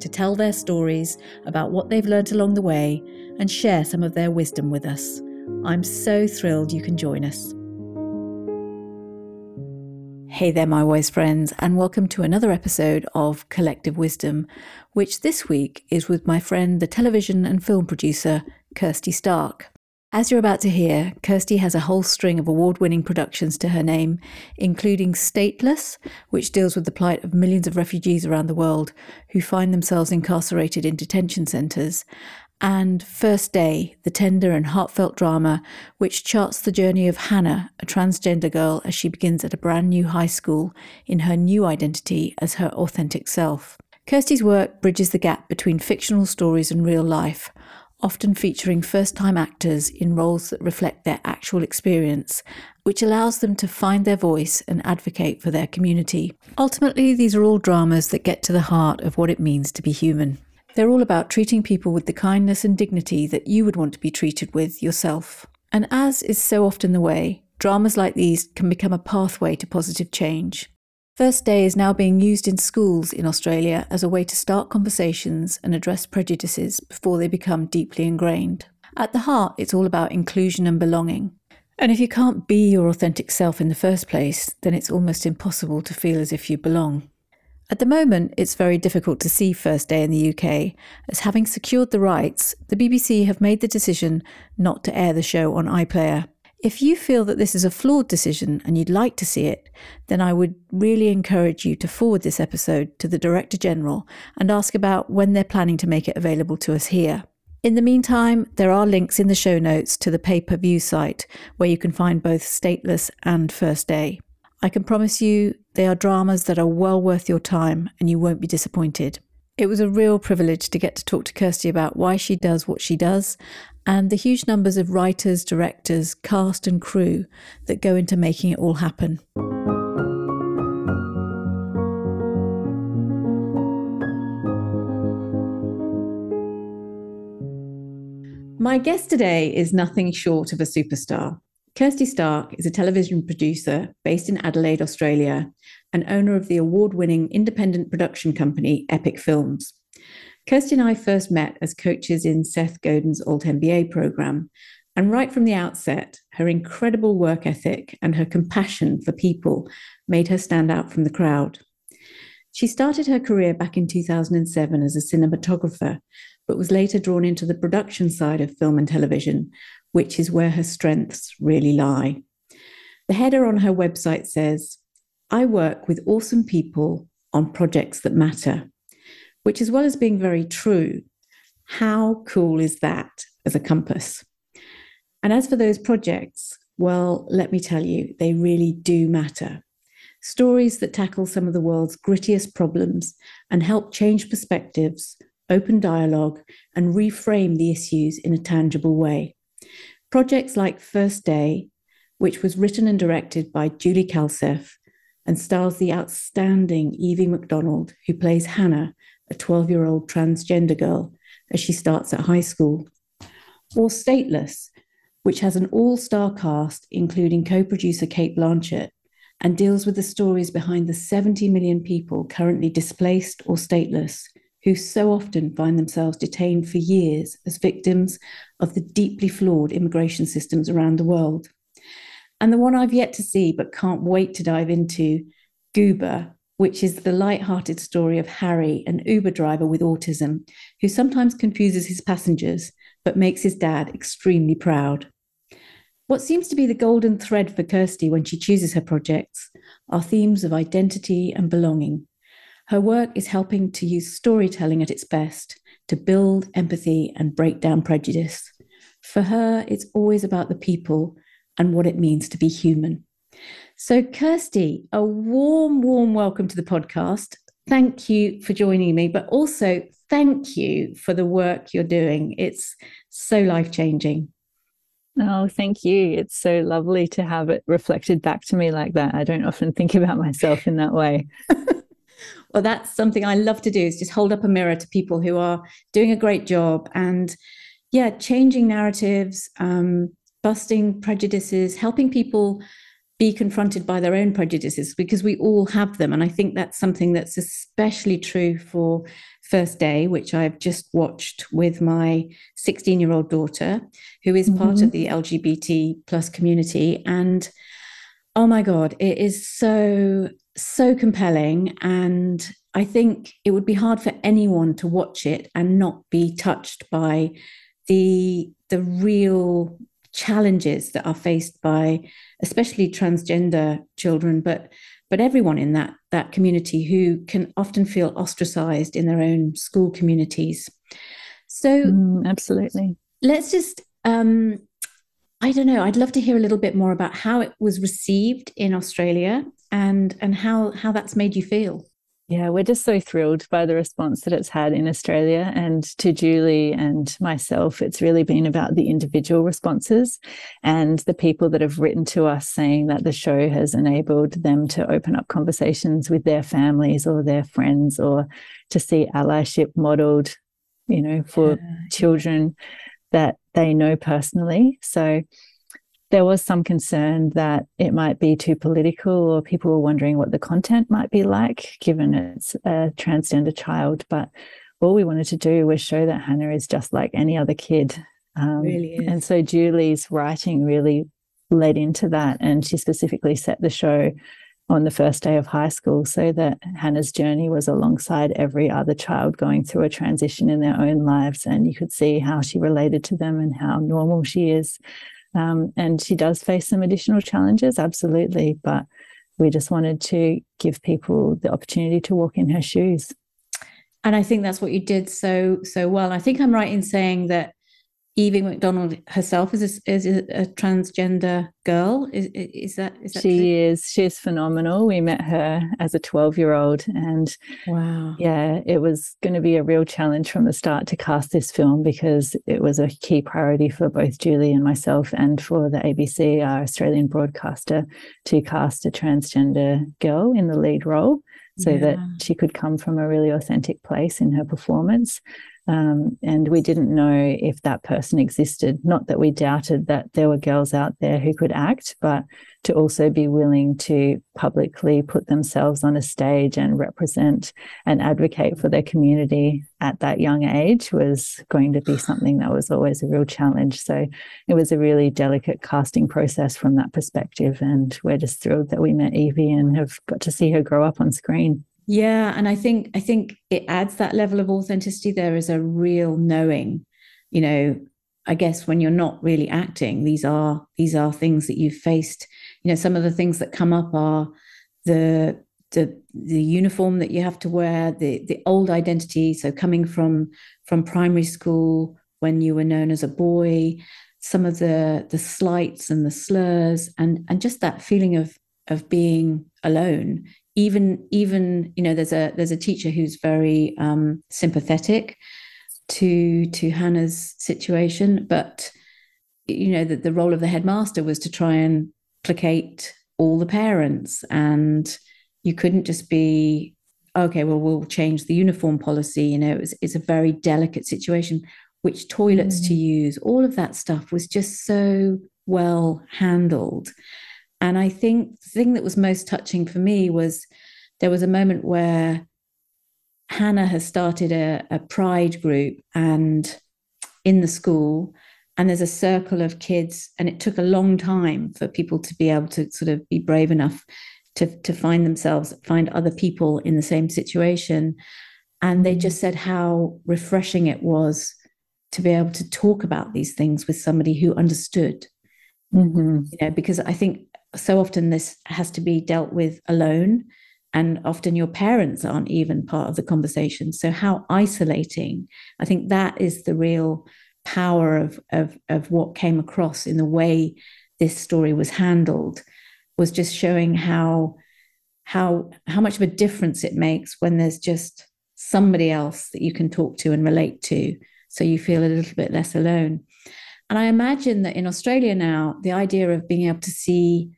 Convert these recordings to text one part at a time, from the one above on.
to tell their stories about what they've learnt along the way and share some of their wisdom with us. I'm so thrilled you can join us. Hey there, my wise friends, and welcome to another episode of Collective Wisdom, which this week is with my friend, the television and film producer, Kirsty Stark. As you're about to hear, Kirsty has a whole string of award winning productions to her name, including Stateless, which deals with the plight of millions of refugees around the world who find themselves incarcerated in detention centres, and First Day, the tender and heartfelt drama which charts the journey of Hannah, a transgender girl, as she begins at a brand new high school in her new identity as her authentic self. Kirsty's work bridges the gap between fictional stories and real life, often featuring first time actors in roles that reflect their actual experience, which allows them to find their voice and advocate for their community. Ultimately, these are all dramas that get to the heart of what it means to be human. They're all about treating people with the kindness and dignity that you would want to be treated with yourself. And as is so often the way, dramas like these can become a pathway to positive change. First Day is now being used in schools in Australia as a way to start conversations and address prejudices before they become deeply ingrained. At the heart, it's all about inclusion and belonging. And if you can't be your authentic self in the first place, then it's almost impossible to feel as if you belong. At the moment, it's very difficult to see First Day in the UK, as having secured the rights, the BBC have made the decision not to air the show on iPlayer. If you feel that this is a flawed decision and you'd like to see it, then I would really encourage you to forward this episode to the Director General and ask about when they're planning to make it available to us here. In the meantime, there are links in the show notes to the pay per view site where you can find both Stateless and First Day. I can promise you they are dramas that are well worth your time and you won't be disappointed. It was a real privilege to get to talk to Kirsty about why she does what she does and the huge numbers of writers, directors, cast, and crew that go into making it all happen. My guest today is nothing short of a superstar. Kirsty Stark is a television producer based in Adelaide, Australia, and owner of the award winning independent production company Epic Films. Kirsty and I first met as coaches in Seth Godin's Alt MBA program. And right from the outset, her incredible work ethic and her compassion for people made her stand out from the crowd. She started her career back in 2007 as a cinematographer, but was later drawn into the production side of film and television, which is where her strengths really lie. The header on her website says, I work with awesome people on projects that matter, which, as well as being very true, how cool is that as a compass? And as for those projects, well, let me tell you, they really do matter. Stories that tackle some of the world's grittiest problems and help change perspectives, open dialogue, and reframe the issues in a tangible way. Projects like First Day, which was written and directed by Julie Kalceff, and stars the outstanding Evie McDonald, who plays Hannah, a 12 year old transgender girl, as she starts at high school. Or Stateless, which has an all star cast, including co producer Cate Blanchett, and deals with the stories behind the 70 million people currently displaced or stateless, who so often find themselves detained for years as victims of the deeply flawed immigration systems around the world. And the one I've yet to see but can't wait to dive into, Goober, which is the light-hearted story of Harry, an Uber driver with autism, who sometimes confuses his passengers but makes his dad extremely proud. What seems to be the golden thread for Kirsty when she chooses her projects are themes of identity and belonging. Her work is helping to use storytelling at its best to build empathy and break down prejudice. For her, it's always about the people and what it means to be human. So, Kirsty, a warm, warm welcome to the podcast. Thank you for joining me, but also thank you for the work you're doing. It's so life changing. Oh, thank you. It's so lovely to have it reflected back to me like that. I don't often think about myself in that way. well, that's something I love to do is just hold up a mirror to people who are doing a great job and yeah, changing narratives, um, busting prejudices, helping people be confronted by their own prejudices because we all have them. And I think that's something that's especially true for First Day, which I've just watched with my 16 year old daughter, who is mm-hmm. part of the LGBT plus community. And oh my God, it is so, so compelling. And I think it would be hard for anyone to watch it and not be touched by the the real challenges that are faced by especially transgender children but but everyone in that that community who can often feel ostracized in their own school communities. So mm, absolutely. let's just um i don't know i'd love to hear a little bit more about how it was received in australia and and how how that's made you feel yeah, we're just so thrilled by the response that it's had in Australia. And to Julie and myself, it's really been about the individual responses and the people that have written to us saying that the show has enabled them to open up conversations with their families or their friends or to see allyship modeled, you know, for yeah. children that they know personally. So there was some concern that it might be too political, or people were wondering what the content might be like, given it's a transgender child. But all we wanted to do was show that Hannah is just like any other kid. Um, really. And so Julie's writing really led into that. And she specifically set the show on the first day of high school so that Hannah's journey was alongside every other child going through a transition in their own lives. And you could see how she related to them and how normal she is. Um, and she does face some additional challenges, absolutely. But we just wanted to give people the opportunity to walk in her shoes. And I think that's what you did so so well. I think I'm right in saying that Evie McDonald herself is a, is a, transgender girl. Is, is that is that she true? is she's phenomenal. We met her as a twelve year old, and wow, yeah, it was going to be a real challenge from the start to cast this film because it was a key priority for both Julie and myself, and for the ABC, our Australian broadcaster, to cast a transgender girl in the lead role so yeah. that she could come from a really authentic place in her performance. Um, and we didn't know if that person existed. Not that we doubted that there were girls out there who could act, but to also be willing to publicly put themselves on a stage and represent and advocate for their community at that young age was going to be something that was always a real challenge. So it was a really delicate casting process from that perspective. And we're just thrilled that we met Evie and have got to see her grow up on screen. Yeah, and I think I think it adds that level of authenticity. There is a real knowing, you know. I guess when you're not really acting, these are these are things that you've faced. You know, some of the things that come up are the the the uniform that you have to wear, the the old identity. So coming from from primary school when you were known as a boy, some of the the slights and the slurs, and and just that feeling of of being alone even even you know there's a there's a teacher who's very um, sympathetic to to Hannah's situation, but you know that the role of the headmaster was to try and placate all the parents, and you couldn't just be okay. Well, we'll change the uniform policy. You know, it's it's a very delicate situation. Which toilets mm. to use? All of that stuff was just so well handled. And I think the thing that was most touching for me was there was a moment where Hannah has started a, a pride group and in the school, and there's a circle of kids, and it took a long time for people to be able to sort of be brave enough to, to find themselves, find other people in the same situation. And they just said how refreshing it was to be able to talk about these things with somebody who understood. Mm-hmm. You know, because I think so often this has to be dealt with alone and often your parents aren't even part of the conversation. So how isolating. I think that is the real power of of of what came across in the way this story was handled was just showing how how how much of a difference it makes when there's just somebody else that you can talk to and relate to so you feel a little bit less alone. And I imagine that in Australia now, the idea of being able to see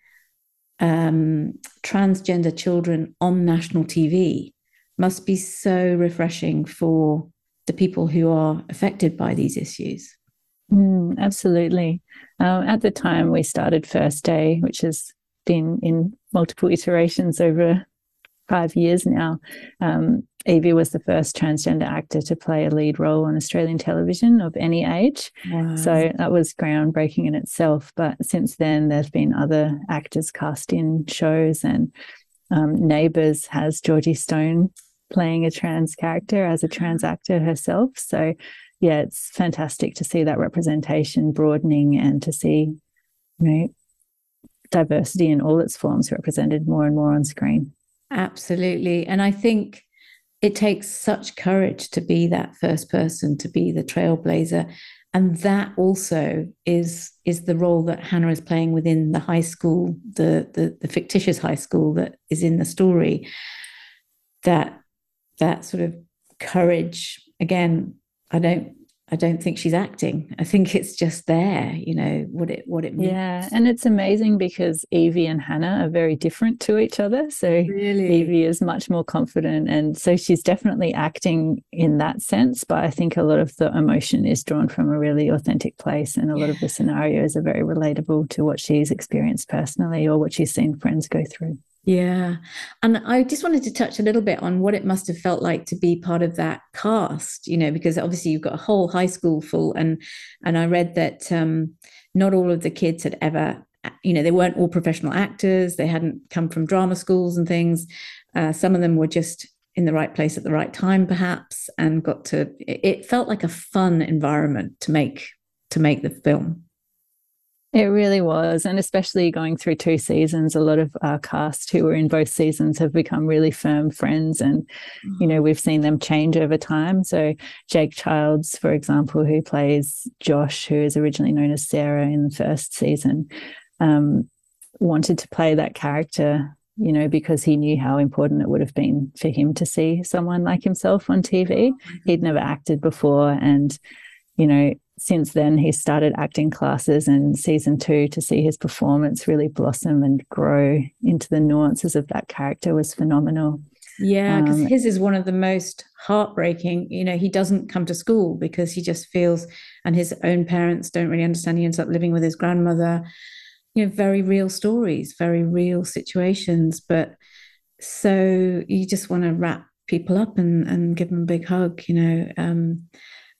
um, transgender children on national TV must be so refreshing for the people who are affected by these issues. Mm, absolutely. Um, at the time we started First Day, which has been in multiple iterations over five years now, um, Evie was the first transgender actor to play a lead role on Australian television of any age. Wow. So that was groundbreaking in itself. But since then, there's been other actors cast in shows, and um, Neighbours has Georgie Stone playing a trans character as a trans actor herself. So, yeah, it's fantastic to see that representation broadening and to see, you know, diversity in all its forms represented more and more on screen. Absolutely. And I think it takes such courage to be that first person, to be the trailblazer. And that also is is the role that Hannah is playing within the high school, the, the, the fictitious high school that is in the story. That that sort of courage again i don't i don't think she's acting. I think it's just there you know what it what it means. Yeah and it's amazing because evie and hannah are very different to each other. So really? evie is much more confident and so she's definitely acting in that sense but i think a lot of the emotion is drawn from a really authentic place and a lot of the scenarios are very relatable to what she's experienced personally or what she's seen friends go through yeah. And I just wanted to touch a little bit on what it must have felt like to be part of that cast, you know, because obviously you've got a whole high school full and and I read that um not all of the kids had ever you know, they weren't all professional actors, they hadn't come from drama schools and things. Uh, some of them were just in the right place at the right time perhaps and got to it felt like a fun environment to make to make the film it really was. And especially going through two seasons, a lot of our cast who were in both seasons have become really firm friends. And, you know, we've seen them change over time. So, Jake Childs, for example, who plays Josh, who is originally known as Sarah in the first season, um, wanted to play that character, you know, because he knew how important it would have been for him to see someone like himself on TV. Oh, He'd never acted before. And, you know, since then, he started acting classes in season two to see his performance really blossom and grow into the nuances of that character was phenomenal. Yeah, because um, his is one of the most heartbreaking. You know, he doesn't come to school because he just feels, and his own parents don't really understand. He ends up living with his grandmother. You know, very real stories, very real situations. But so you just want to wrap people up and and give them a big hug. You know, um,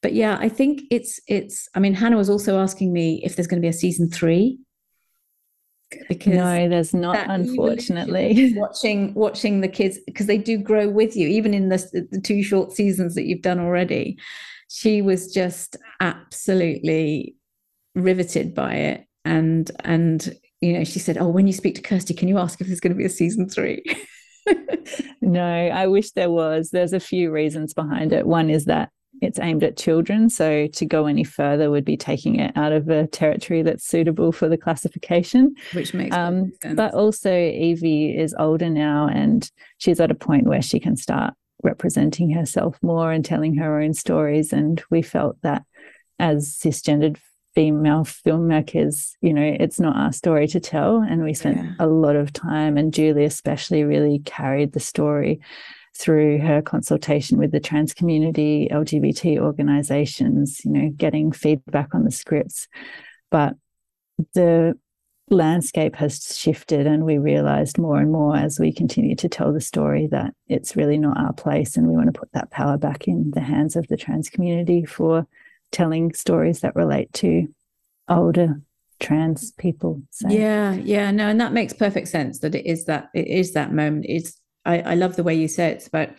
but yeah, I think it's it's. I mean, Hannah was also asking me if there's going to be a season three. Because no, there's not. Unfortunately, watching watching the kids because they do grow with you, even in the the two short seasons that you've done already. She was just absolutely riveted by it, and and you know, she said, "Oh, when you speak to Kirsty, can you ask if there's going to be a season three? no, I wish there was. There's a few reasons behind it. One is that it's aimed at children. So to go any further would be taking it out of a territory that's suitable for the classification. Which makes um, sense. But also, Evie is older now and she's at a point where she can start representing herself more and telling her own stories. And we felt that as cisgendered female filmmakers, you know, it's not our story to tell. And we spent yeah. a lot of time, and Julie especially really carried the story through her consultation with the trans community, LGBT organizations, you know, getting feedback on the scripts. But the landscape has shifted, and we realized more and more as we continue to tell the story that it's really not our place. And we want to put that power back in the hands of the trans community for telling stories that relate to older trans people. So. Yeah, yeah, no, and that makes perfect sense that it is that it is that moment. It's I, I love the way you say it. it's about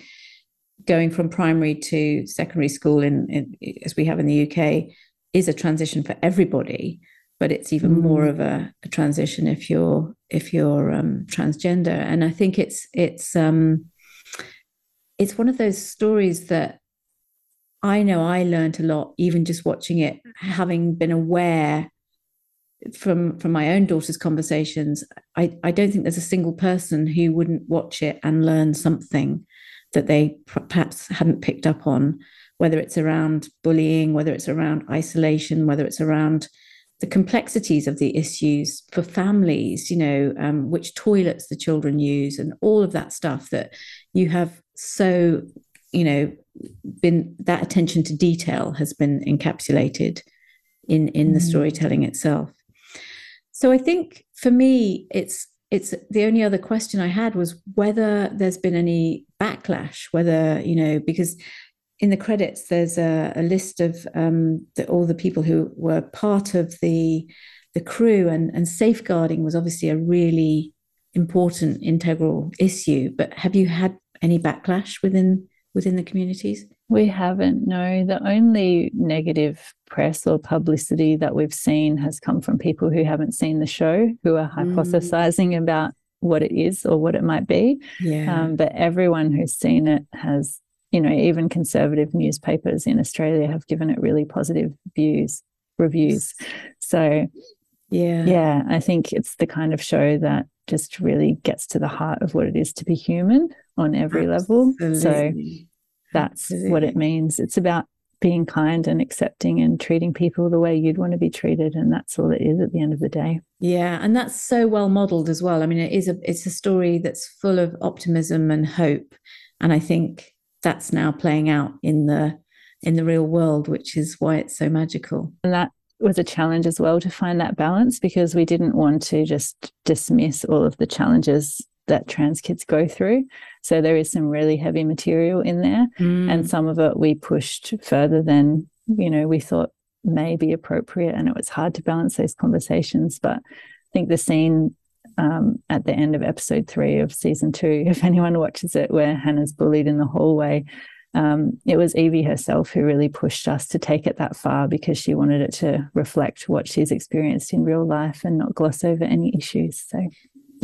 going from primary to secondary school in, in, as we have in the UK is a transition for everybody but it's even mm. more of a, a, transition if you're if you're um, transgender and I think it's it's um it's one of those stories that I know I learned a lot even just watching it having been aware from from my own daughter's conversations, I, I don't think there's a single person who wouldn't watch it and learn something that they perhaps hadn't picked up on, whether it's around bullying, whether it's around isolation, whether it's around the complexities of the issues for families, you know, um, which toilets the children use, and all of that stuff that you have so, you know, been that attention to detail has been encapsulated in in the mm. storytelling itself. So I think for me, it's it's the only other question I had was whether there's been any backlash, whether you know because in the credits, there's a, a list of um, the, all the people who were part of the the crew, and, and safeguarding was obviously a really important integral issue. But have you had any backlash within within the communities? We haven't. No, the only negative press or publicity that we've seen has come from people who haven't seen the show, who are mm. hypothesizing about what it is or what it might be. Yeah. Um, but everyone who's seen it has you know, even conservative newspapers in Australia have given it really positive views, reviews. So, yeah, yeah, I think it's the kind of show that just really gets to the heart of what it is to be human on every Absolutely. level. So that's Absolutely. what it means. It's about being kind and accepting and treating people the way you'd want to be treated and that's all it is at the end of the day yeah and that's so well modeled as well i mean it is a it's a story that's full of optimism and hope and i think that's now playing out in the in the real world, which is why it's so magical. And that was a challenge as well to find that balance because we didn't want to just dismiss all of the challenges that trans kids go through. So there is some really heavy material in there, mm. and some of it we pushed further than you know we thought may be appropriate, and it was hard to balance those conversations. But I think the scene um, at the end of episode three of season two, if anyone watches it, where Hannah's bullied in the hallway. Um, it was Evie herself who really pushed us to take it that far because she wanted it to reflect what she's experienced in real life and not gloss over any issues. So,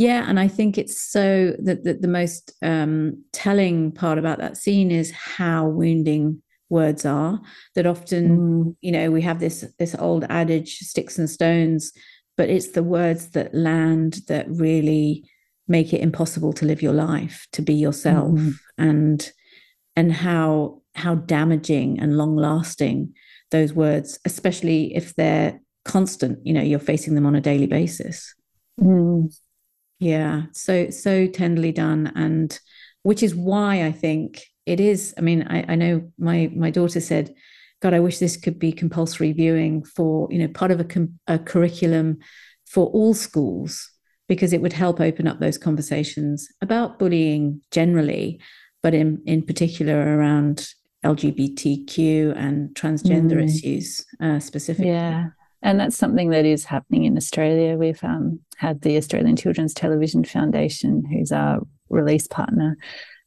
yeah, and I think it's so that the, the, most um, telling part about that scene is how wounding words are. That often, mm. you know, we have this this old adage, "Sticks and stones but it's the words that land that really make it impossible to live your life to be yourself mm-hmm. and and how how damaging and long lasting those words especially if they're constant you know you're facing them on a daily basis mm. Yeah so so tenderly done and which is why i think it is i mean i, I know my my daughter said God, I wish this could be compulsory viewing for, you know, part of a, a curriculum for all schools, because it would help open up those conversations about bullying generally, but in, in particular around LGBTQ and transgender mm. issues uh, specifically. Yeah. And that's something that is happening in Australia. We've um, had the Australian Children's Television Foundation, who's our release partner,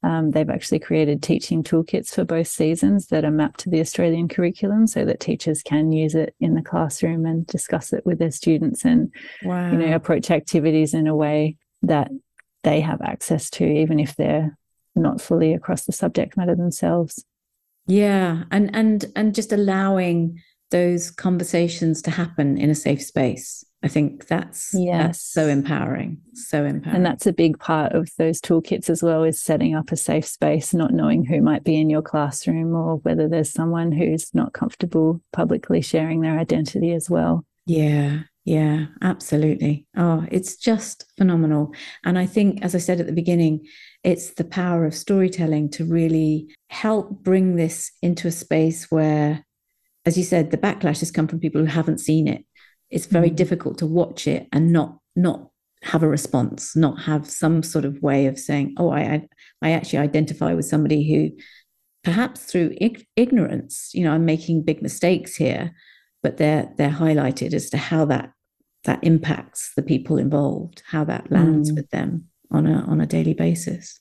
um, they've actually created teaching toolkits for both seasons that are mapped to the Australian curriculum so that teachers can use it in the classroom and discuss it with their students and wow. you know approach activities in a way that they have access to even if they're not fully across the subject matter themselves. Yeah, and and and just allowing those conversations to happen in a safe space. I think that's yes. that's so empowering, so empowering. And that's a big part of those toolkits as well is setting up a safe space, not knowing who might be in your classroom or whether there's someone who's not comfortable publicly sharing their identity as well. Yeah, yeah, absolutely. Oh, it's just phenomenal. And I think, as I said at the beginning, it's the power of storytelling to really help bring this into a space where, as you said, the backlash has come from people who haven't seen it it's very mm. difficult to watch it and not not have a response, not have some sort of way of saying, "Oh, I I actually identify with somebody who, perhaps through ig- ignorance, you know, I'm making big mistakes here, but they're they're highlighted as to how that that impacts the people involved, how that lands mm. with them on a on a daily basis."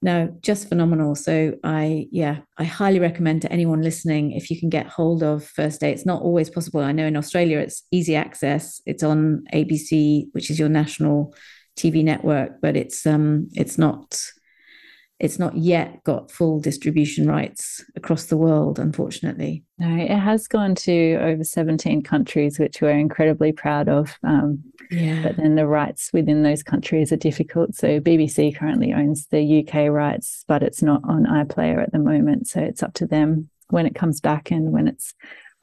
No just phenomenal. So i yeah i highly recommend to anyone listening if you can get hold of first day. It's not always possible. I know in australia it's easy access. It's on abc which is your national tv network but it's um it's not it's not yet got full distribution rights across the world, unfortunately. No, it has gone to over 17 countries, which we're incredibly proud of. Um, yeah. But then the rights within those countries are difficult. So BBC currently owns the UK rights, but it's not on iPlayer at the moment. So it's up to them when it comes back and when it's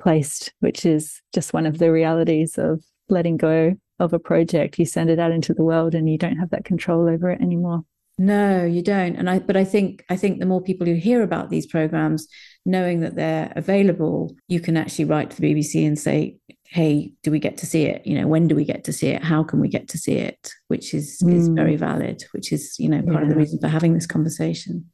placed, which is just one of the realities of letting go of a project. You send it out into the world and you don't have that control over it anymore. No, you don't. And I but I think I think the more people who hear about these programs, knowing that they're available, you can actually write to the BBC and say, hey, do we get to see it? You know, when do we get to see it? How can we get to see it? Which is mm. is very valid, which is, you know, part yeah. of the reason for having this conversation.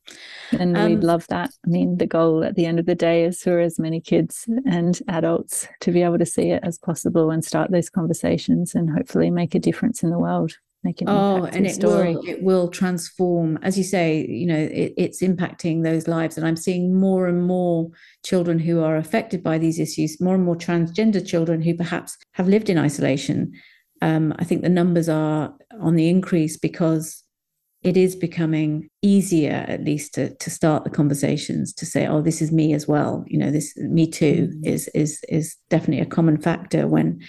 And um, we'd love that. I mean, the goal at the end of the day is for as many kids and adults to be able to see it as possible and start those conversations and hopefully make a difference in the world make an oh and it story. will it will transform as you say you know it, it's impacting those lives and i'm seeing more and more children who are affected by these issues more and more transgender children who perhaps have lived in isolation um, i think the numbers are on the increase because it is becoming easier at least to, to start the conversations to say oh this is me as well you know this me too mm. is is is definitely a common factor when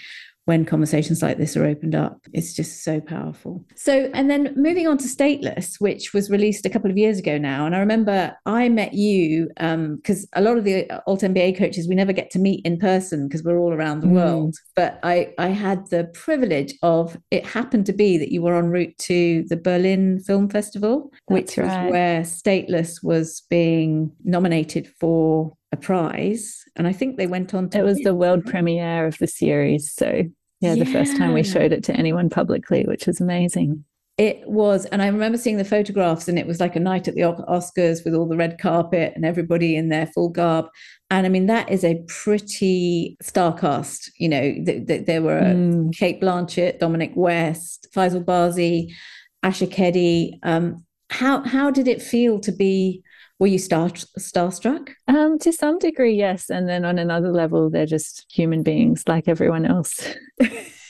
when conversations like this are opened up. It's just so powerful. So, and then moving on to Stateless, which was released a couple of years ago now. And I remember I met you because um, a lot of the alt MBA coaches, we never get to meet in person because we're all around the mm. world. But I, I had the privilege of it happened to be that you were en route to the Berlin Film Festival, That's which right. was where Stateless was being nominated for a prize. And I think they went on to. It was the world premiere of the series. So, yeah, yeah, the first time we showed it to anyone publicly, which was amazing. It was. And I remember seeing the photographs, and it was like a night at the Oscars with all the red carpet and everybody in their full garb. And I mean, that is a pretty star cast. You know, th- th- there were mm. Cate Blanchett, Dominic West, Fayssal Bazzi, Asher Keddie. Um, how how did it feel to be were you star starstruck? Um, to some degree, yes. And then on another level, they're just human beings like everyone else.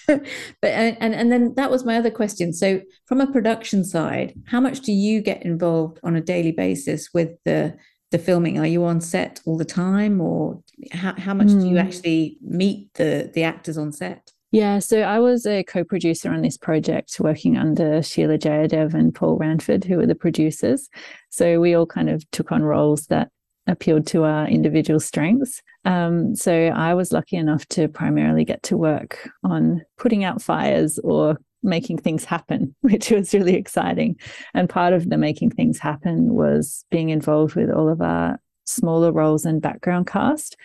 but and, and and then that was my other question. So from a production side, how much do you get involved on a daily basis with the the filming? Are you on set all the time, or how, how much mm. do you hmm. actually meet the the actors on set? Yeah, so I was a co producer on this project working under Sheila Jayadev and Paul Ranford, who were the producers. So we all kind of took on roles that appealed to our individual strengths. Um, so I was lucky enough to primarily get to work on putting out fires or making things happen, which was really exciting. And part of the making things happen was being involved with all of our smaller roles and background cast.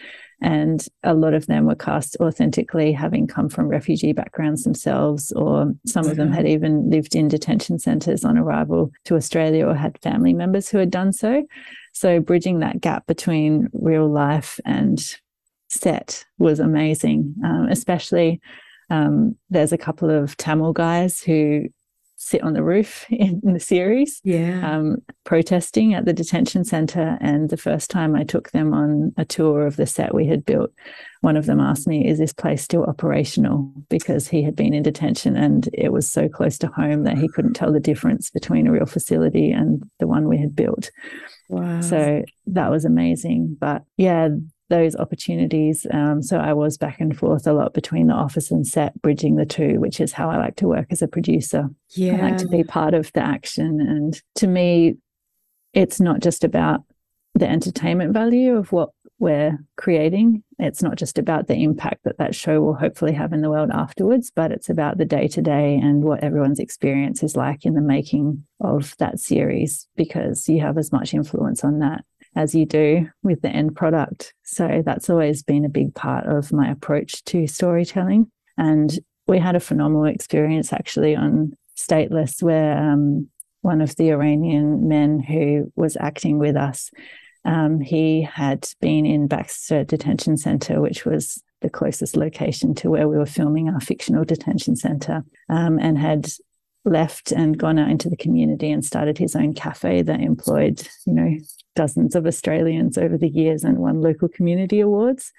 And a lot of them were cast authentically, having come from refugee backgrounds themselves, or some of them had even lived in detention centres on arrival to Australia or had family members who had done so. So, bridging that gap between real life and set was amazing, um, especially. Um, there's a couple of Tamil guys who sit on the roof in, in the series, yeah, um, protesting at the detention center. And the first time I took them on a tour of the set we had built, one of them asked me, "Is this place still operational?" Because he had been in detention and it was so close to home that he couldn't tell the difference between a real facility and the one we had built. Wow. So that was amazing. But yeah, those opportunities. Um, so I was back and forth a lot between the office and set, bridging the two, which is how I like to work as a producer. Yeah. I like to be part of the action. And to me, it's not just about the entertainment value of what we're creating. It's not just about the impact that that show will hopefully have in the world afterwards, but it's about the day to day and what everyone's experience is like in the making of that series because you have as much influence on that as you do with the end product. So that's always been a big part of my approach to storytelling. And we had a phenomenal experience actually on Stateless, where um, one of the Iranian men who was acting with us, um, he had been in Baxter Detention Center, which was the closest location to where we were filming our fictional detention center, um, and had left and gone out into the community and started his own cafe that employed, you know, dozens of Australians over the years and won local community awards.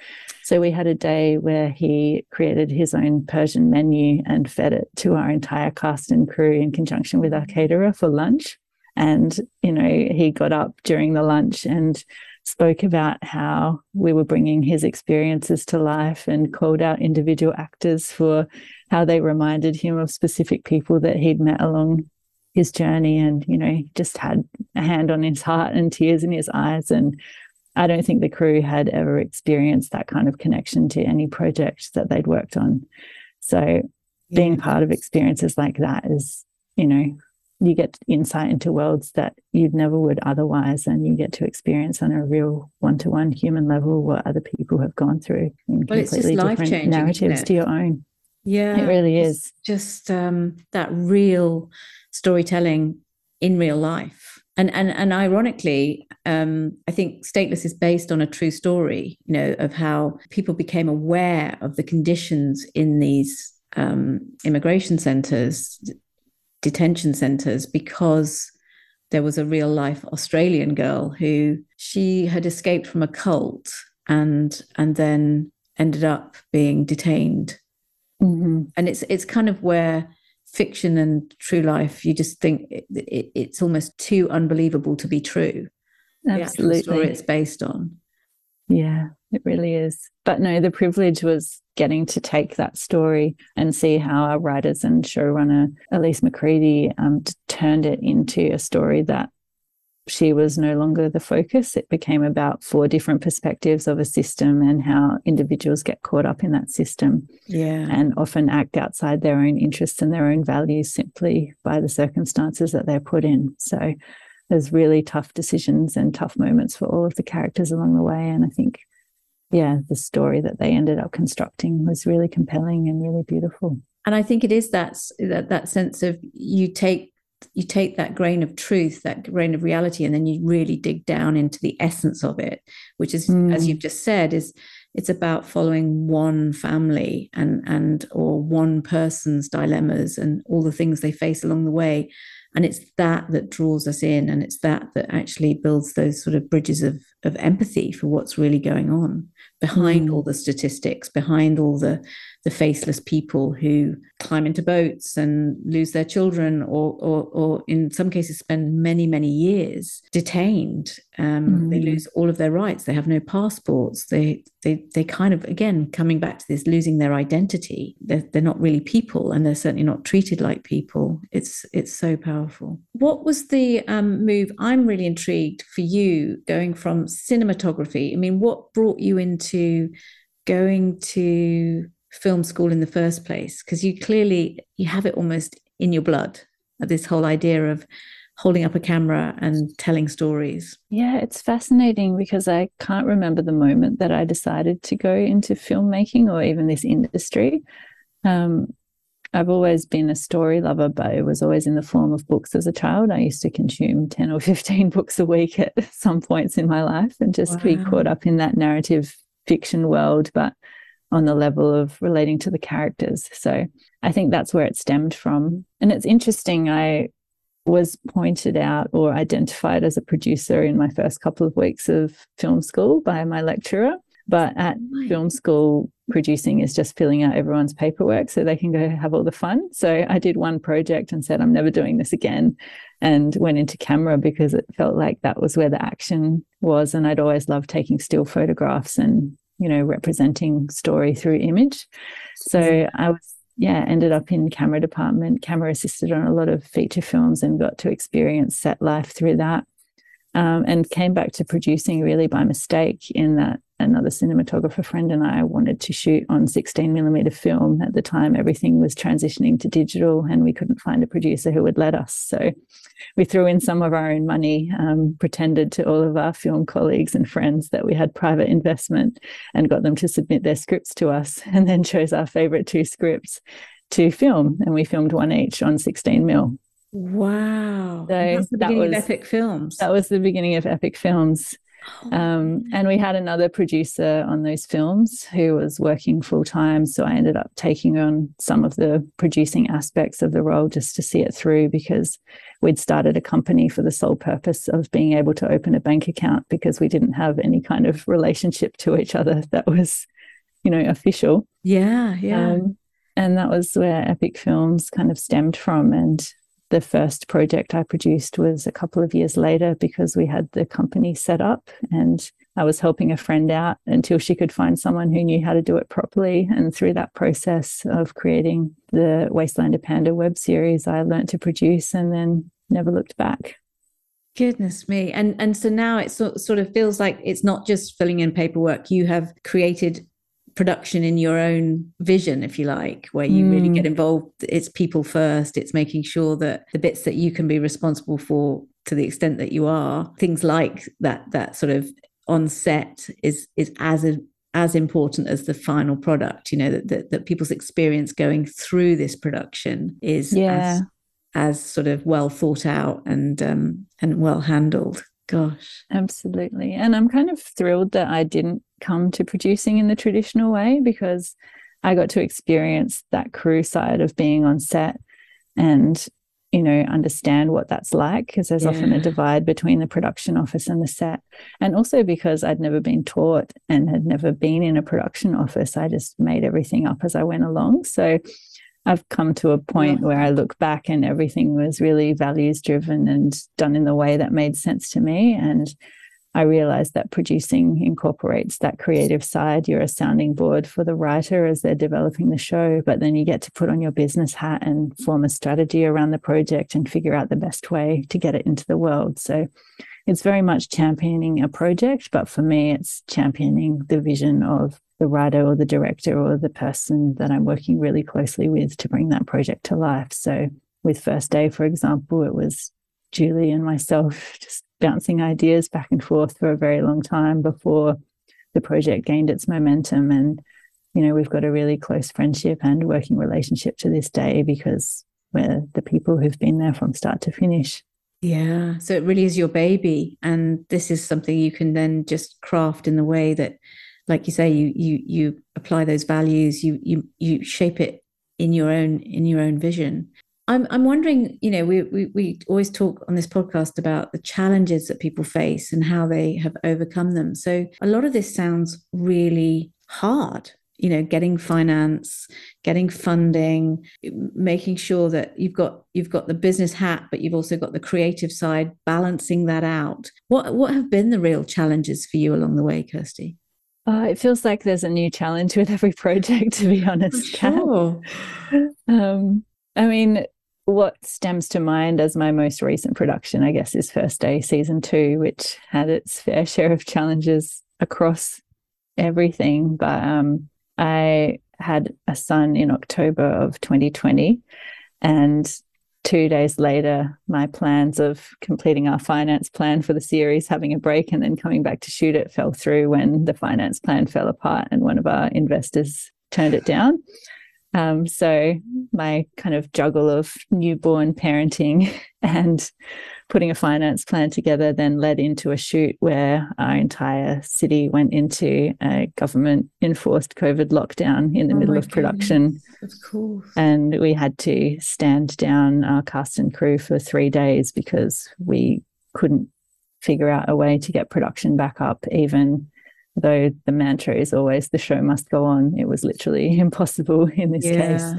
So we had a day where he created his own Persian menu and fed it to our entire cast and crew in conjunction with our caterer for lunch. And, you know, he got up during the lunch and spoke about how we were bringing his experiences to life and called out individual actors for how they reminded him of specific people that he'd met along his journey and you know just had a hand on his heart and tears in his eyes and I don't think the crew had ever experienced that kind of connection to any project that they'd worked on. So yeah. being part of experiences like that is, you know, you get insight into worlds that you'd never would otherwise, and you get to experience on a real one-to-one human level what other people have gone through in well, completely different narratives to your own. Yeah, it really is. Just um, that real storytelling in real life. And and and ironically, um, I think Stateless is based on a true story, you know, of how people became aware of the conditions in these um, immigration centres, detention centres, because there was a real life Australian girl who she had escaped from a cult and and then ended up being detained. Mm-hmm. And it's it's kind of where fiction and true life, you just think it, it, it's almost too unbelievable to be true. Absolutely. The story it's based on. Yeah, it really is. But no, the privilege was getting to take that story and see how our writers and showrunner Elise McCredie um, turned it into a story that she was no longer the focus. It became about four different perspectives of a system and how individuals get caught up in that system. Yeah. And often act outside their own interests and their own values simply by the circumstances that they're put in. So there's really tough decisions and tough moments for all of the characters along the way. And I think, yeah, the story that they ended up constructing was really compelling and really beautiful. And I think it is that that, that sense of you take you take that grain of truth, that grain of reality, and then you really dig down into the essence of it, which is, mm. as you've just said, is it's about following one family and and or one person's dilemmas and all the things they face along the way. And it's that that draws us in, and it's that that actually builds those sort of bridges of of empathy for what's really going on behind mm. all the statistics, behind all the the faceless people who climb into boats and lose their children, or or, or in some cases spend many many years detained. Um, mm. They lose all of their rights. They have no passports. They they they kind of again coming back to this losing their identity. They're, they're not really people, and they're certainly not treated like people. It's it's so powerful. What was the um, move? I'm really intrigued for you going from cinematography. I mean, what brought you into going to film school in the first place? Because you clearly you have it almost in your blood. This whole idea of holding up a camera and telling stories. Yeah, it's fascinating because I can't remember the moment that I decided to go into filmmaking or even this industry. Um, I've always been a story lover, but it was always in the form of books as a child. I used to consume 10 or 15 books a week at some points in my life and just wow. be caught up in that narrative fiction world, but on the level of relating to the characters. So I think that's where it stemmed from. And it's interesting, I was pointed out or identified as a producer in my first couple of weeks of film school by my lecturer. But at film school, producing is just filling out everyone's paperwork so they can go have all the fun. So I did one project and said, I'm never doing this again, and went into camera because it felt like that was where the action was. And I'd always loved taking still photographs and, you know, representing story through image. So I was, yeah, ended up in camera department, camera assisted on a lot of feature films and got to experience set life through that. Um, and came back to producing really by mistake in that another cinematographer friend and I wanted to shoot on 16 millimeter film. At the time, everything was transitioning to digital, and we couldn't find a producer who would let us. So we threw in some of our own money, um, pretended to all of our film colleagues and friends that we had private investment, and got them to submit their scripts to us, and then chose our favorite two scripts to film. And we filmed one each on 16 mil. Wow. So that was epic films. That was the beginning of epic films. Um, and we had another producer on those films who was working full time. So I ended up taking on some of the producing aspects of the role just to see it through because we'd started a company for the sole purpose of being able to open a bank account because we didn't have any kind of relationship to each other that was, you know, official. Yeah, yeah. Um, and that was where Epic Films kind of stemmed from. And the first project I produced was a couple of years later because we had the company set up and I was helping a friend out until she could find someone who knew how to do it properly. And through that process of creating the Wastelander Panda web series, I learned to produce and then never looked back. Goodness me. And and so now it sort of feels like it's not just filling in paperwork. You have created production in your own vision, if you like, where you mm. really get mm. involved. It's people first. It's making sure that the bits that you can be responsible for to the extent that you are, things like that that sort of on set is is as a, as important as the final product. You know that, that that people's experience going through this production is yeah. as as sort of well thought out and um, and well handled. Gosh, absolutely. And I'm kind of thrilled that I didn't come to producing in the traditional way because I got to experience that crew side of being on set and you know understand what that's like because there's yeah. often a divide between the production office and the set and also because I'd never been taught and had never been in a production office I just made everything up as I went along so I've come to a point where I look back and everything was really values driven and done in the way that made sense to me. And I realized that producing incorporates that creative side. You're a sounding board for the writer as they're developing the show, but then you get to put on your business hat and form a strategy around the project and figure out the best way to get it into the world. So it's very much championing a project, but for me, it's championing the vision of the writer or the director or the person that I'm working really closely with to bring that project to life. So, with First Day, for example, it was Julie and myself just bouncing ideas back and forth for a very long time before the project gained its momentum. And, you know, we've got a really close friendship and working relationship to this day because we're the people who've been there from start to finish. Yeah. So it really is your baby. And this is something you can then just craft in the way that like you say, you you you apply those values, you you you shape it in your own in your own vision. I'm I'm wondering, you know, we we we always talk on this podcast about the challenges that people face and how they have overcome them. So a lot of this sounds really hard you know getting finance getting funding making sure that you've got you've got the business hat but you've also got the creative side balancing that out what what have been the real challenges for you along the way kirsty uh, it feels like there's a new challenge with every project, to be honest. Sure. Um, I mean, what stems to mind as my most recent production, I guess, is First Day season two, which had its fair share of challenges across everything. But um, I had a son in October of 2020, and two days later, my plans of completing our finance plan for the series, having a break, and then coming back to shoot it fell through when the finance plan fell apart and one of our investors turned it down. Um, so my kind of juggle of newborn parenting and putting a finance plan together then led into a shoot where our entire city went into a government enforced COVID lockdown in the oh middle of production. Of course. And we had to stand down our cast and crew for three days because we couldn't figure out a way to get production back up, even though the mantra is always the show must go on. It was literally impossible in this yeah. case.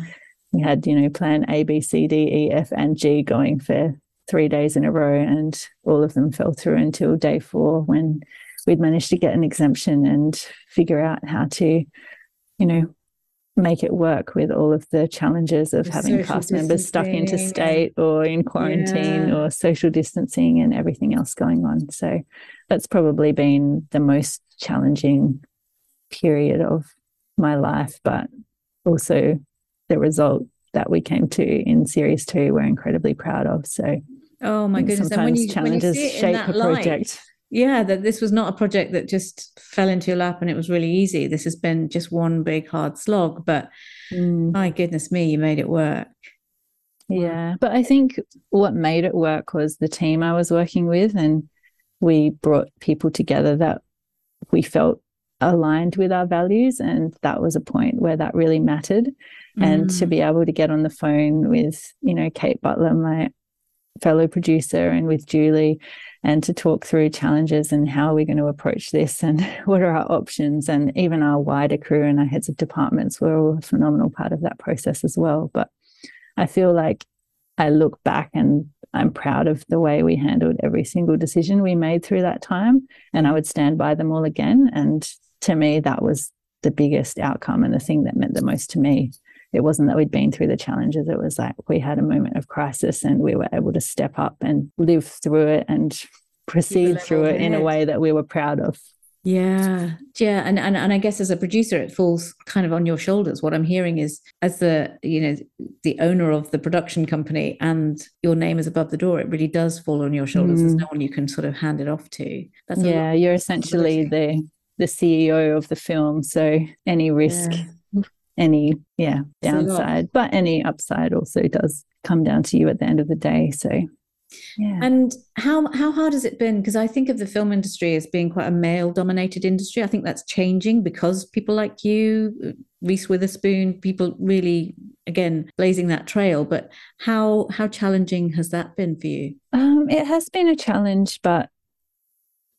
We had, you know, plan A, B, C, D, E, F, and G going for three days in a row, and all of them fell through until day four when we'd managed to get an exemption and figure out how to, you know, make it work with all of the challenges of the having cast members stuck interstate or in quarantine yeah. or social distancing and everything else going on. So that's probably been the most challenging period of my life, but also the result that we came to in series two, we're incredibly proud of. So Oh my goodness! Sometimes and when you, challenges when you shape a project. Yeah, that this was not a project that just fell into your lap and it was really easy. This has been just one big hard slog, but mm. my goodness me, you made it work. Yeah, but I think what made it work was the team I was working with, and we brought people together that we felt aligned with our values, and that was a point where that really mattered. Mm. And to mm. be able to get on the phone with, you know, Kate Butler, my fellow producer and with Julie and to talk through challenges and how are we're going to approach this and what are our options. And even our wider crew and our heads of departments were all a phenomenal part of that process as well. But I feel like I look back and I'm proud of the way we handled every single decision we made through that time. And I would stand by them all again. And to me, that was the biggest outcome and the thing that meant the most to me it wasn't that we'd been through the challenges. It was like we had a moment of crisis and we were able to step up and live through it and proceed through it in a way that we were proud of. Yeah. Yeah. And, and and I guess as a producer, it falls kind of on your shoulders. What I'm hearing is as the, you know, the owner of the production company and your name is above the door, it really does fall on your shoulders. Mm. There's no one you can sort of hand it off to. That's yeah, you're essentially the the CEO of the film. So any risk, yeah. Any yeah, downside, but any upside also does come down to you at the end of the day. So yeah. And how how hard has it been? Because I think of the film industry as being quite a male dominated industry. I think that's changing because people like you, Reese Witherspoon, people really again blazing that trail. But how how challenging has that been for you? Um, it has been a challenge, but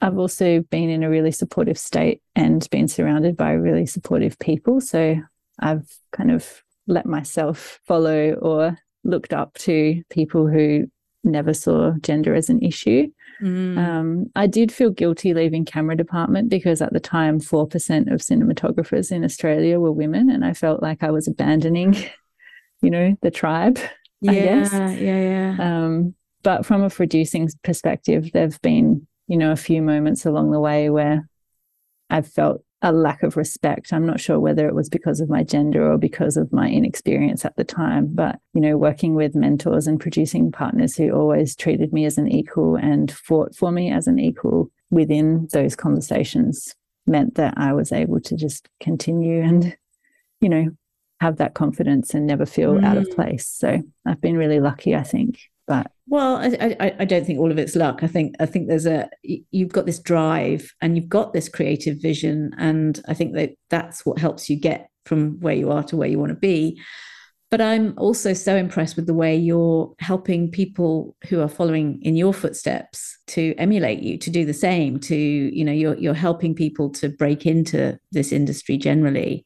I've also been in a really supportive state and been surrounded by really supportive people. So I've kind of let myself follow or looked up to people who never saw gender as an issue. Mm. Um, I did feel guilty leaving camera department because at the time, 4% of cinematographers in Australia were women. And I felt like I was abandoning, you know, the tribe, yeah, I guess. Yeah, yeah. Um, but from a producing perspective, there have been, you know, a few moments along the way where I've felt a lack of respect. I'm not sure whether it was because of my gender or because of my inexperience at the time, but you know, working with mentors and producing partners who always treated me as an equal and fought for me as an equal within those conversations meant that I was able to just continue and you know, have that confidence and never feel mm. out of mm. place. So I've been really lucky, I think. But well, I, I, I don't think all of it's luck. I think I think there's a you've got this drive and you've got this creative vision, and I think that that's what helps you get from where you are to where you want to be. But I'm also so impressed with the way you're helping people who are following in your footsteps to emulate you, to do the same. To you know, you're you're helping people to break into this industry generally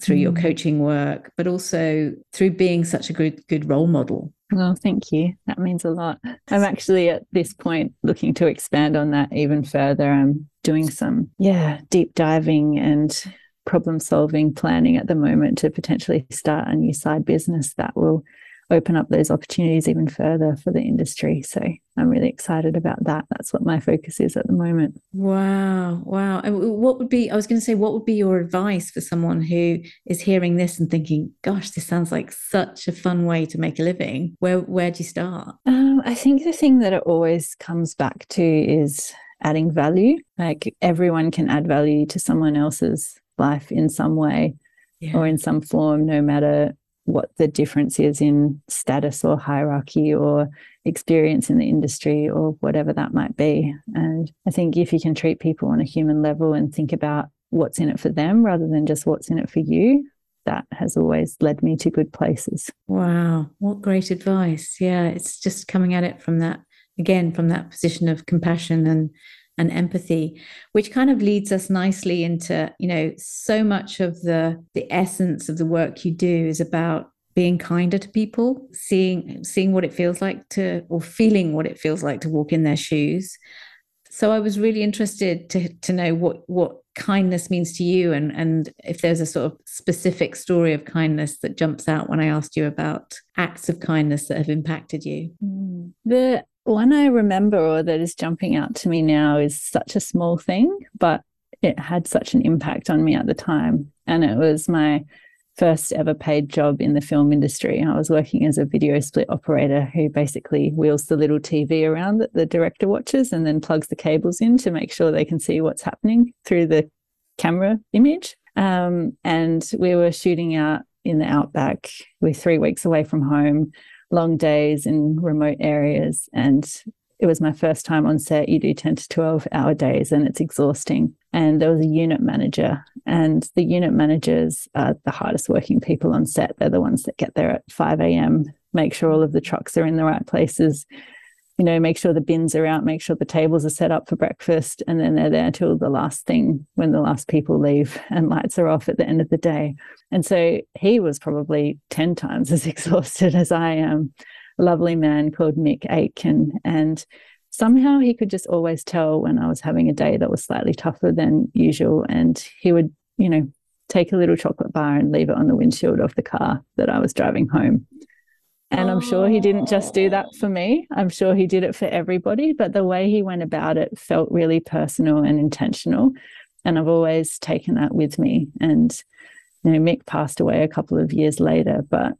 through mm. your coaching work, but also through being such a good good role model well, thank you. That means a lot. I'm actually at this point looking to expand on that even further. I'm doing some, yeah, deep diving and problem solving planning at the moment to potentially start a new side business that will open up those opportunities even further for the industry. So I'm really excited about that. That's what my focus is at the moment. Wow. Wow. And what would be, I was going to say, what would be your advice for someone who is hearing this and thinking, gosh, this sounds like such a fun way to make a living? Where, where do you start? Um, I think the thing that it always comes back to is adding value. Like everyone can add value to someone else's life in some way yeah. or in some form, no matter what the difference is in status or hierarchy or experience in the industry or whatever that might be. And I think if you can treat people on a human level and think about what's in it for them rather than just what's in it for you, that has always led me to good places. Wow, what great advice. Yeah, it's just coming at it from that again from that position of compassion and and empathy which kind of leads us nicely into you know so much of the the essence of the work you do is about being kinder to people seeing seeing what it feels like to or feeling what it feels like to walk in their shoes so i was really interested to to know what what kindness means to you and and if there's a sort of specific story of kindness that jumps out when i asked you about acts of kindness that have impacted you mm. the one I remember or that is jumping out to me now is such a small thing, but it had such an impact on me at the time. And it was my first ever paid job in the film industry. I was working as a video split operator who basically wheels the little TV around that the director watches and then plugs the cables in to make sure they can see what's happening through the camera image. Um, and we were shooting out in the outback. We're three weeks away from home long days in remote areas. And it was my first time on set. You do 10 to 12 hour days and it's exhausting. And there was a unit manager, and the unit managers are the hardest working people on set. They're the ones that get there at 5 a.m., make sure all of the trucks are in the right places, you know, make sure the bins are out, make sure the tables are set up for breakfast, and then they're there till the last thing when the last people leave and lights are off at the end of the day. And so he was probably 10 times as exhausted as I am. A lovely man called Mick Aitken. And somehow he could just always tell when I was having a day that was slightly tougher than usual. And he would, you know, take a little chocolate bar and leave it on the windshield of the car that I was driving home. And I'm sure he didn't just do that for me. I'm sure he did it for everybody. But the way he went about it felt really personal and intentional. And I've always taken that with me. And, you know, Mick passed away a couple of years later, but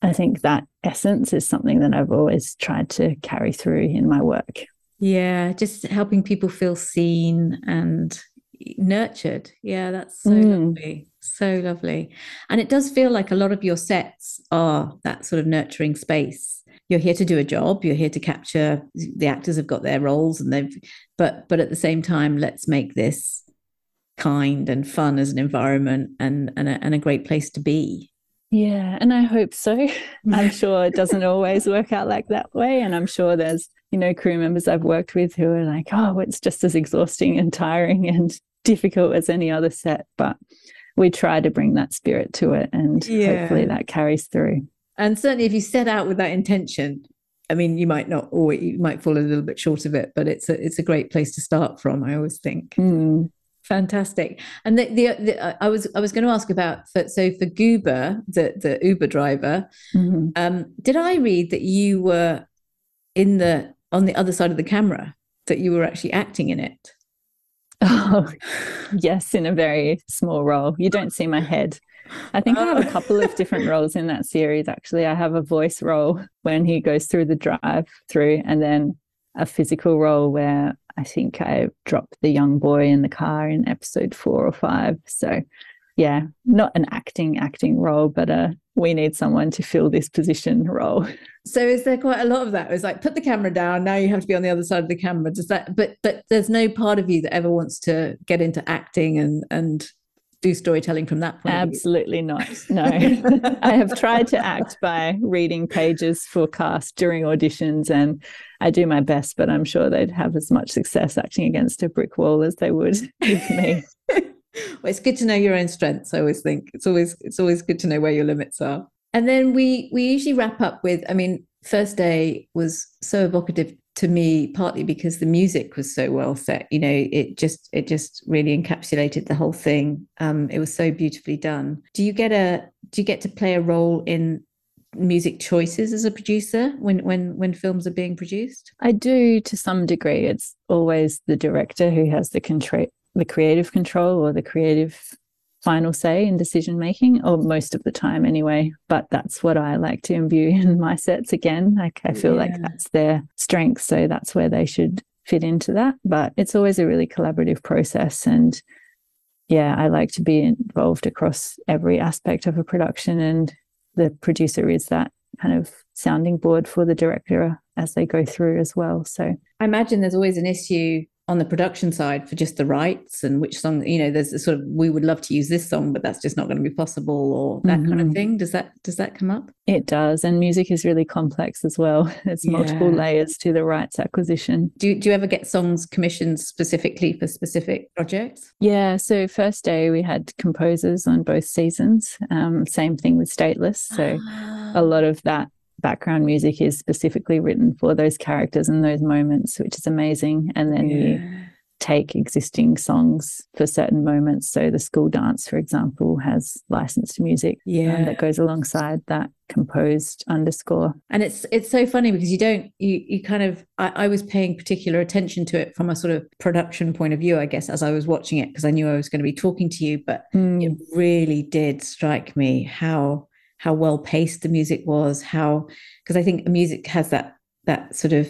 I think that essence is something that I've always tried to carry through in my work. Yeah, just helping people feel seen and nurtured. Yeah, that's so mm. lovely. So lovely. And it does feel like a lot of your sets are that sort of nurturing space. You're here to do a job, you're here to capture the actors have got their roles and they've but but at the same time let's make this kind and fun as an environment and and a, and a great place to be. Yeah, and I hope so. I'm sure it doesn't always work out like that way and I'm sure there's you know crew members I've worked with who are like, "Oh, it's just as exhausting and tiring and difficult as any other set, but we try to bring that spirit to it and yeah. hopefully that carries through. And certainly if you set out with that intention, I mean, you might not or you might fall a little bit short of it, but it's a it's a great place to start from, I always think. Mm. Fantastic. And the, the, the, I was I was going to ask about for, so for Goober, the the Uber driver, mm-hmm. um, did I read that you were in the on the other side of the camera that you were actually acting in it? Oh, yes, in a very small role. You don't see my head. I think I have a couple of different roles in that series. Actually, I have a voice role when he goes through the drive through, and then a physical role where I think I dropped the young boy in the car in episode four or five. So, yeah, not an acting acting role, but a we need someone to fill this position role. So is there quite a lot of that? It's like put the camera down. Now you have to be on the other side of the camera. Does that? But but there's no part of you that ever wants to get into acting and and do storytelling from that point. Absolutely not. No, I have tried to act by reading pages for cast during auditions, and I do my best. But I'm sure they'd have as much success acting against a brick wall as they would with me. Well, it's good to know your own strengths. I always think it's always it's always good to know where your limits are. And then we we usually wrap up with, I mean, first day was so evocative to me, partly because the music was so well set. You know, it just it just really encapsulated the whole thing. Um, it was so beautifully done. Do you get a do you get to play a role in music choices as a producer when when when films are being produced? I do to some degree. It's always the director who has the control the creative control or the creative final say in decision making, or most of the time anyway. But that's what I like to imbue in my sets again. Like I feel yeah. like that's their strength. So that's where they should fit into that. But it's always a really collaborative process. And yeah, I like to be involved across every aspect of a production. And the producer is that kind of sounding board for the director as they go through as well. So I imagine there's always an issue on the production side for just the rights and which song you know there's a sort of we would love to use this song but that's just not going to be possible or that mm-hmm. kind of mm-hmm. thing does that does that come up it does and music is really complex as well there's multiple yeah. layers to the rights acquisition do, do you ever get songs commissioned specifically for specific projects yeah so first day we had composers on both seasons um, same thing with stateless so a ah. lot of that background music is specifically written for those characters and those moments, which is amazing. And then yeah. you take existing songs for certain moments. So the school dance, for example, has licensed music um, yeah. Um, that goes alongside that composed underscore. And it's it's so funny because you don't you you kind of I, I was paying particular attention to it from a sort of production point of view, I guess, as I was watching it because I knew I was going to be talking to you. But mm. it really did strike me how how well paced the music was, how because I think music has that that sort of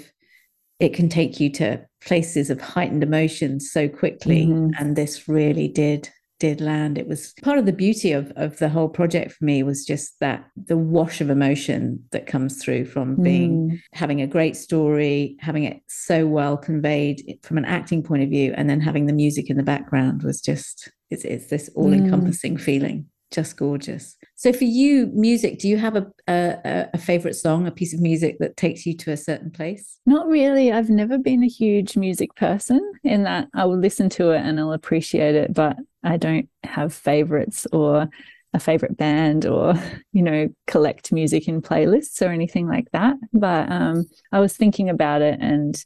it can take you to places of heightened emotions so quickly, mm-hmm. and this really did did land. It was part of the beauty of of the whole project for me was just that the wash of emotion that comes through from being mm. having a great story, having it so well conveyed from an acting point of view, and then having the music in the background was just it's it's this all encompassing mm. feeling just gorgeous. So for you, music, do you have a, a, a favorite song, a piece of music that takes you to a certain place? Not really. I've never been a huge music person in that I will listen to it and I'll appreciate it, but I don't have favorites or a favorite band or you know collect music in playlists or anything like that but um, i was thinking about it and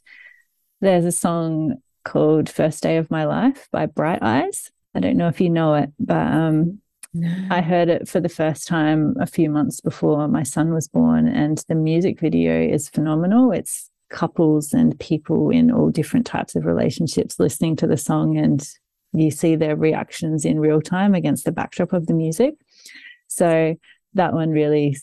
there's a song called first day of my life by bright eyes I don't know if you know it, but um, no. I heard it for the first time a few months before my son was born, and the music video is phenomenal. It's couples and people in all different types of relationships listening to the song, and you see their reactions in real time against the backdrop of the music. So that one really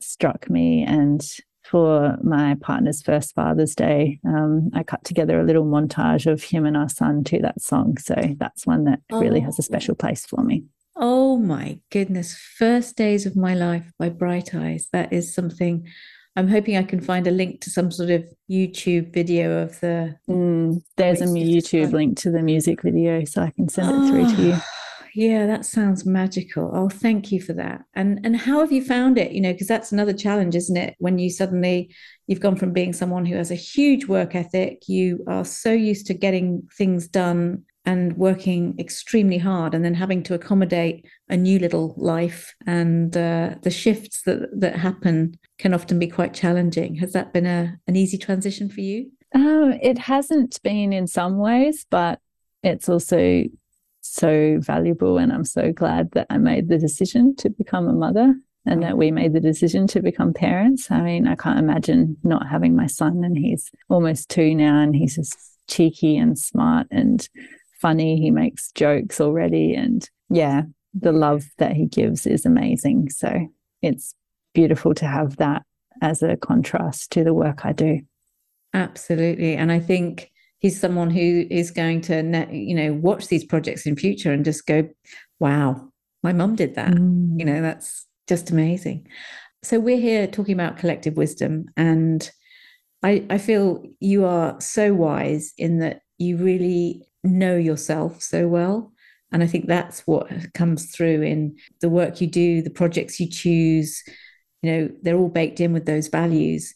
struck me. And for my partner's first Father's Day, um, I cut together a little montage of him and our son to that song. So that's one that oh. really has a special place for me. Oh my goodness. First Days of My Life by Bright Eyes. That is something I'm hoping I can find a link to some sort of YouTube video of the. Mm, there's a YouTube link to the music video, so I can send oh, it through to you. Yeah, that sounds magical. Oh, thank you for that. And and how have you found it? You know, because that's another challenge, isn't it? When you suddenly you've gone from being someone who has a huge work ethic, you are so used to getting things done and working extremely hard and then having to accommodate a new little life and uh, the shifts that that happen can often be quite challenging. Has that been a an easy transition for you? Um, it hasn't been in some ways but it's also so valuable and i'm so glad that i made the decision to become a mother and that we made the decision to become parents. I mean i can't imagine not having my son and he's almost two now and he's just cheeky and smart and funny. He makes jokes already. And yeah, the love that he gives is amazing. So it's beautiful to have that as a contrast to the work I do. Absolutely. And I think he's someone who is going to, you know, watch these projects in future and just go, wow, my mum did that. Mm. You know, that's just amazing. So we're here talking about collective wisdom. And I, I feel you are so wise in that you really know yourself so well. And I think that's what comes through in the work you do, the projects you choose. You know, they're all baked in with those values.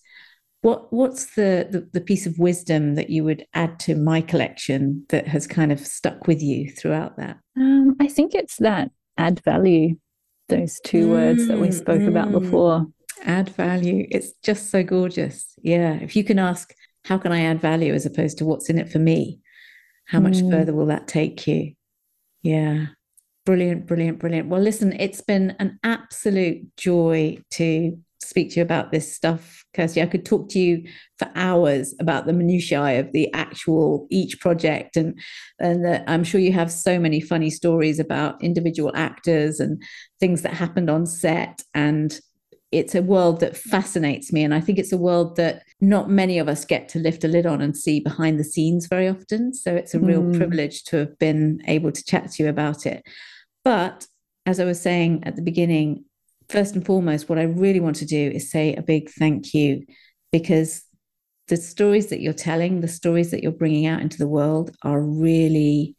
What what's the, the, the piece of wisdom that you would add to my collection that has kind of stuck with you throughout that? Um, I think it's that add value. Those two mm, words that we spoke mm, about before. Add value. It's just so gorgeous. Yeah. If you can ask, how can I add value as opposed to what's in it for me? How much mm. further will that take you? Yeah. Brilliant, brilliant, brilliant. Well, listen, it's been an absolute joy to speak to you about this stuff, Kirsty. I could talk to you for hours about the minutiae of the actual each project, and and the, I'm sure you have so many funny stories about individual actors and things that happened on set, and it's a world that fascinates me. And I think it's a world that not many of us get to lift a lid on and see behind the scenes very often. So it's a real mm. privilege to have been able to chat to you about it. But as I was saying at the beginning, first and foremost, what I really want to do is say a big thank you because the stories that you're telling, the stories that you're bringing out into the world are really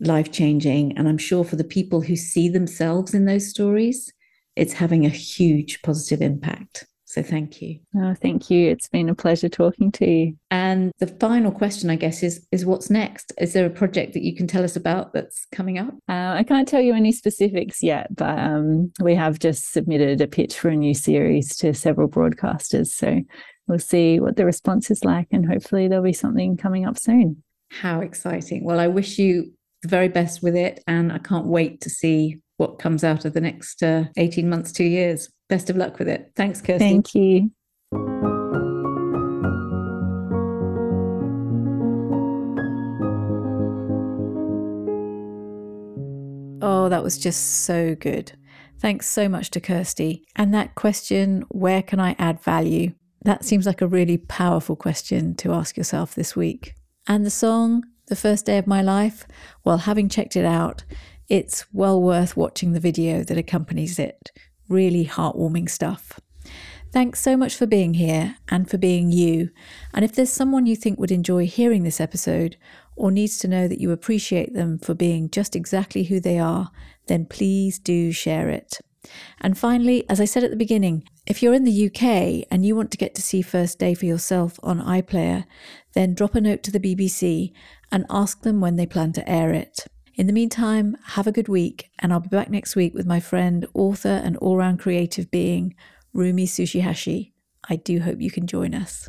life changing. And I'm sure for the people who see themselves in those stories, it's having a huge positive impact. So thank you. Oh, thank you. It's been a pleasure talking to you. And the final question, I guess, is is what's next? Is there a project that you can tell us about that's coming up? Uh, I can't tell you any specifics yet, but um, we have just submitted a pitch for a new series to several broadcasters. So we'll see what the response is like, and hopefully there'll be something coming up soon. How exciting! Well, I wish you the very best with it, and I can't wait to see what comes out of the next uh, 18 months, two years. Best of luck with it. Thanks, Kirsty. Thank you. Oh, that was just so good. Thanks so much to Kirsty. And that question, where can I add value? That seems like a really powerful question to ask yourself this week. And the song, The First Day of My Life, well, having checked it out, it's well worth watching the video that accompanies it. Really heartwarming stuff. Thanks so much for being here and for being you. And if there's someone you think would enjoy hearing this episode or needs to know that you appreciate them for being just exactly who they are, then please do share it. And finally, as I said at the beginning, if you're in the UK and you want to get to see First Day for yourself on iPlayer, then drop a note to the BBC and ask them when they plan to air it. In the meantime, have a good week, and I'll be back next week with my friend, author, and all round creative being, Rumi Sushihashi. I do hope you can join us.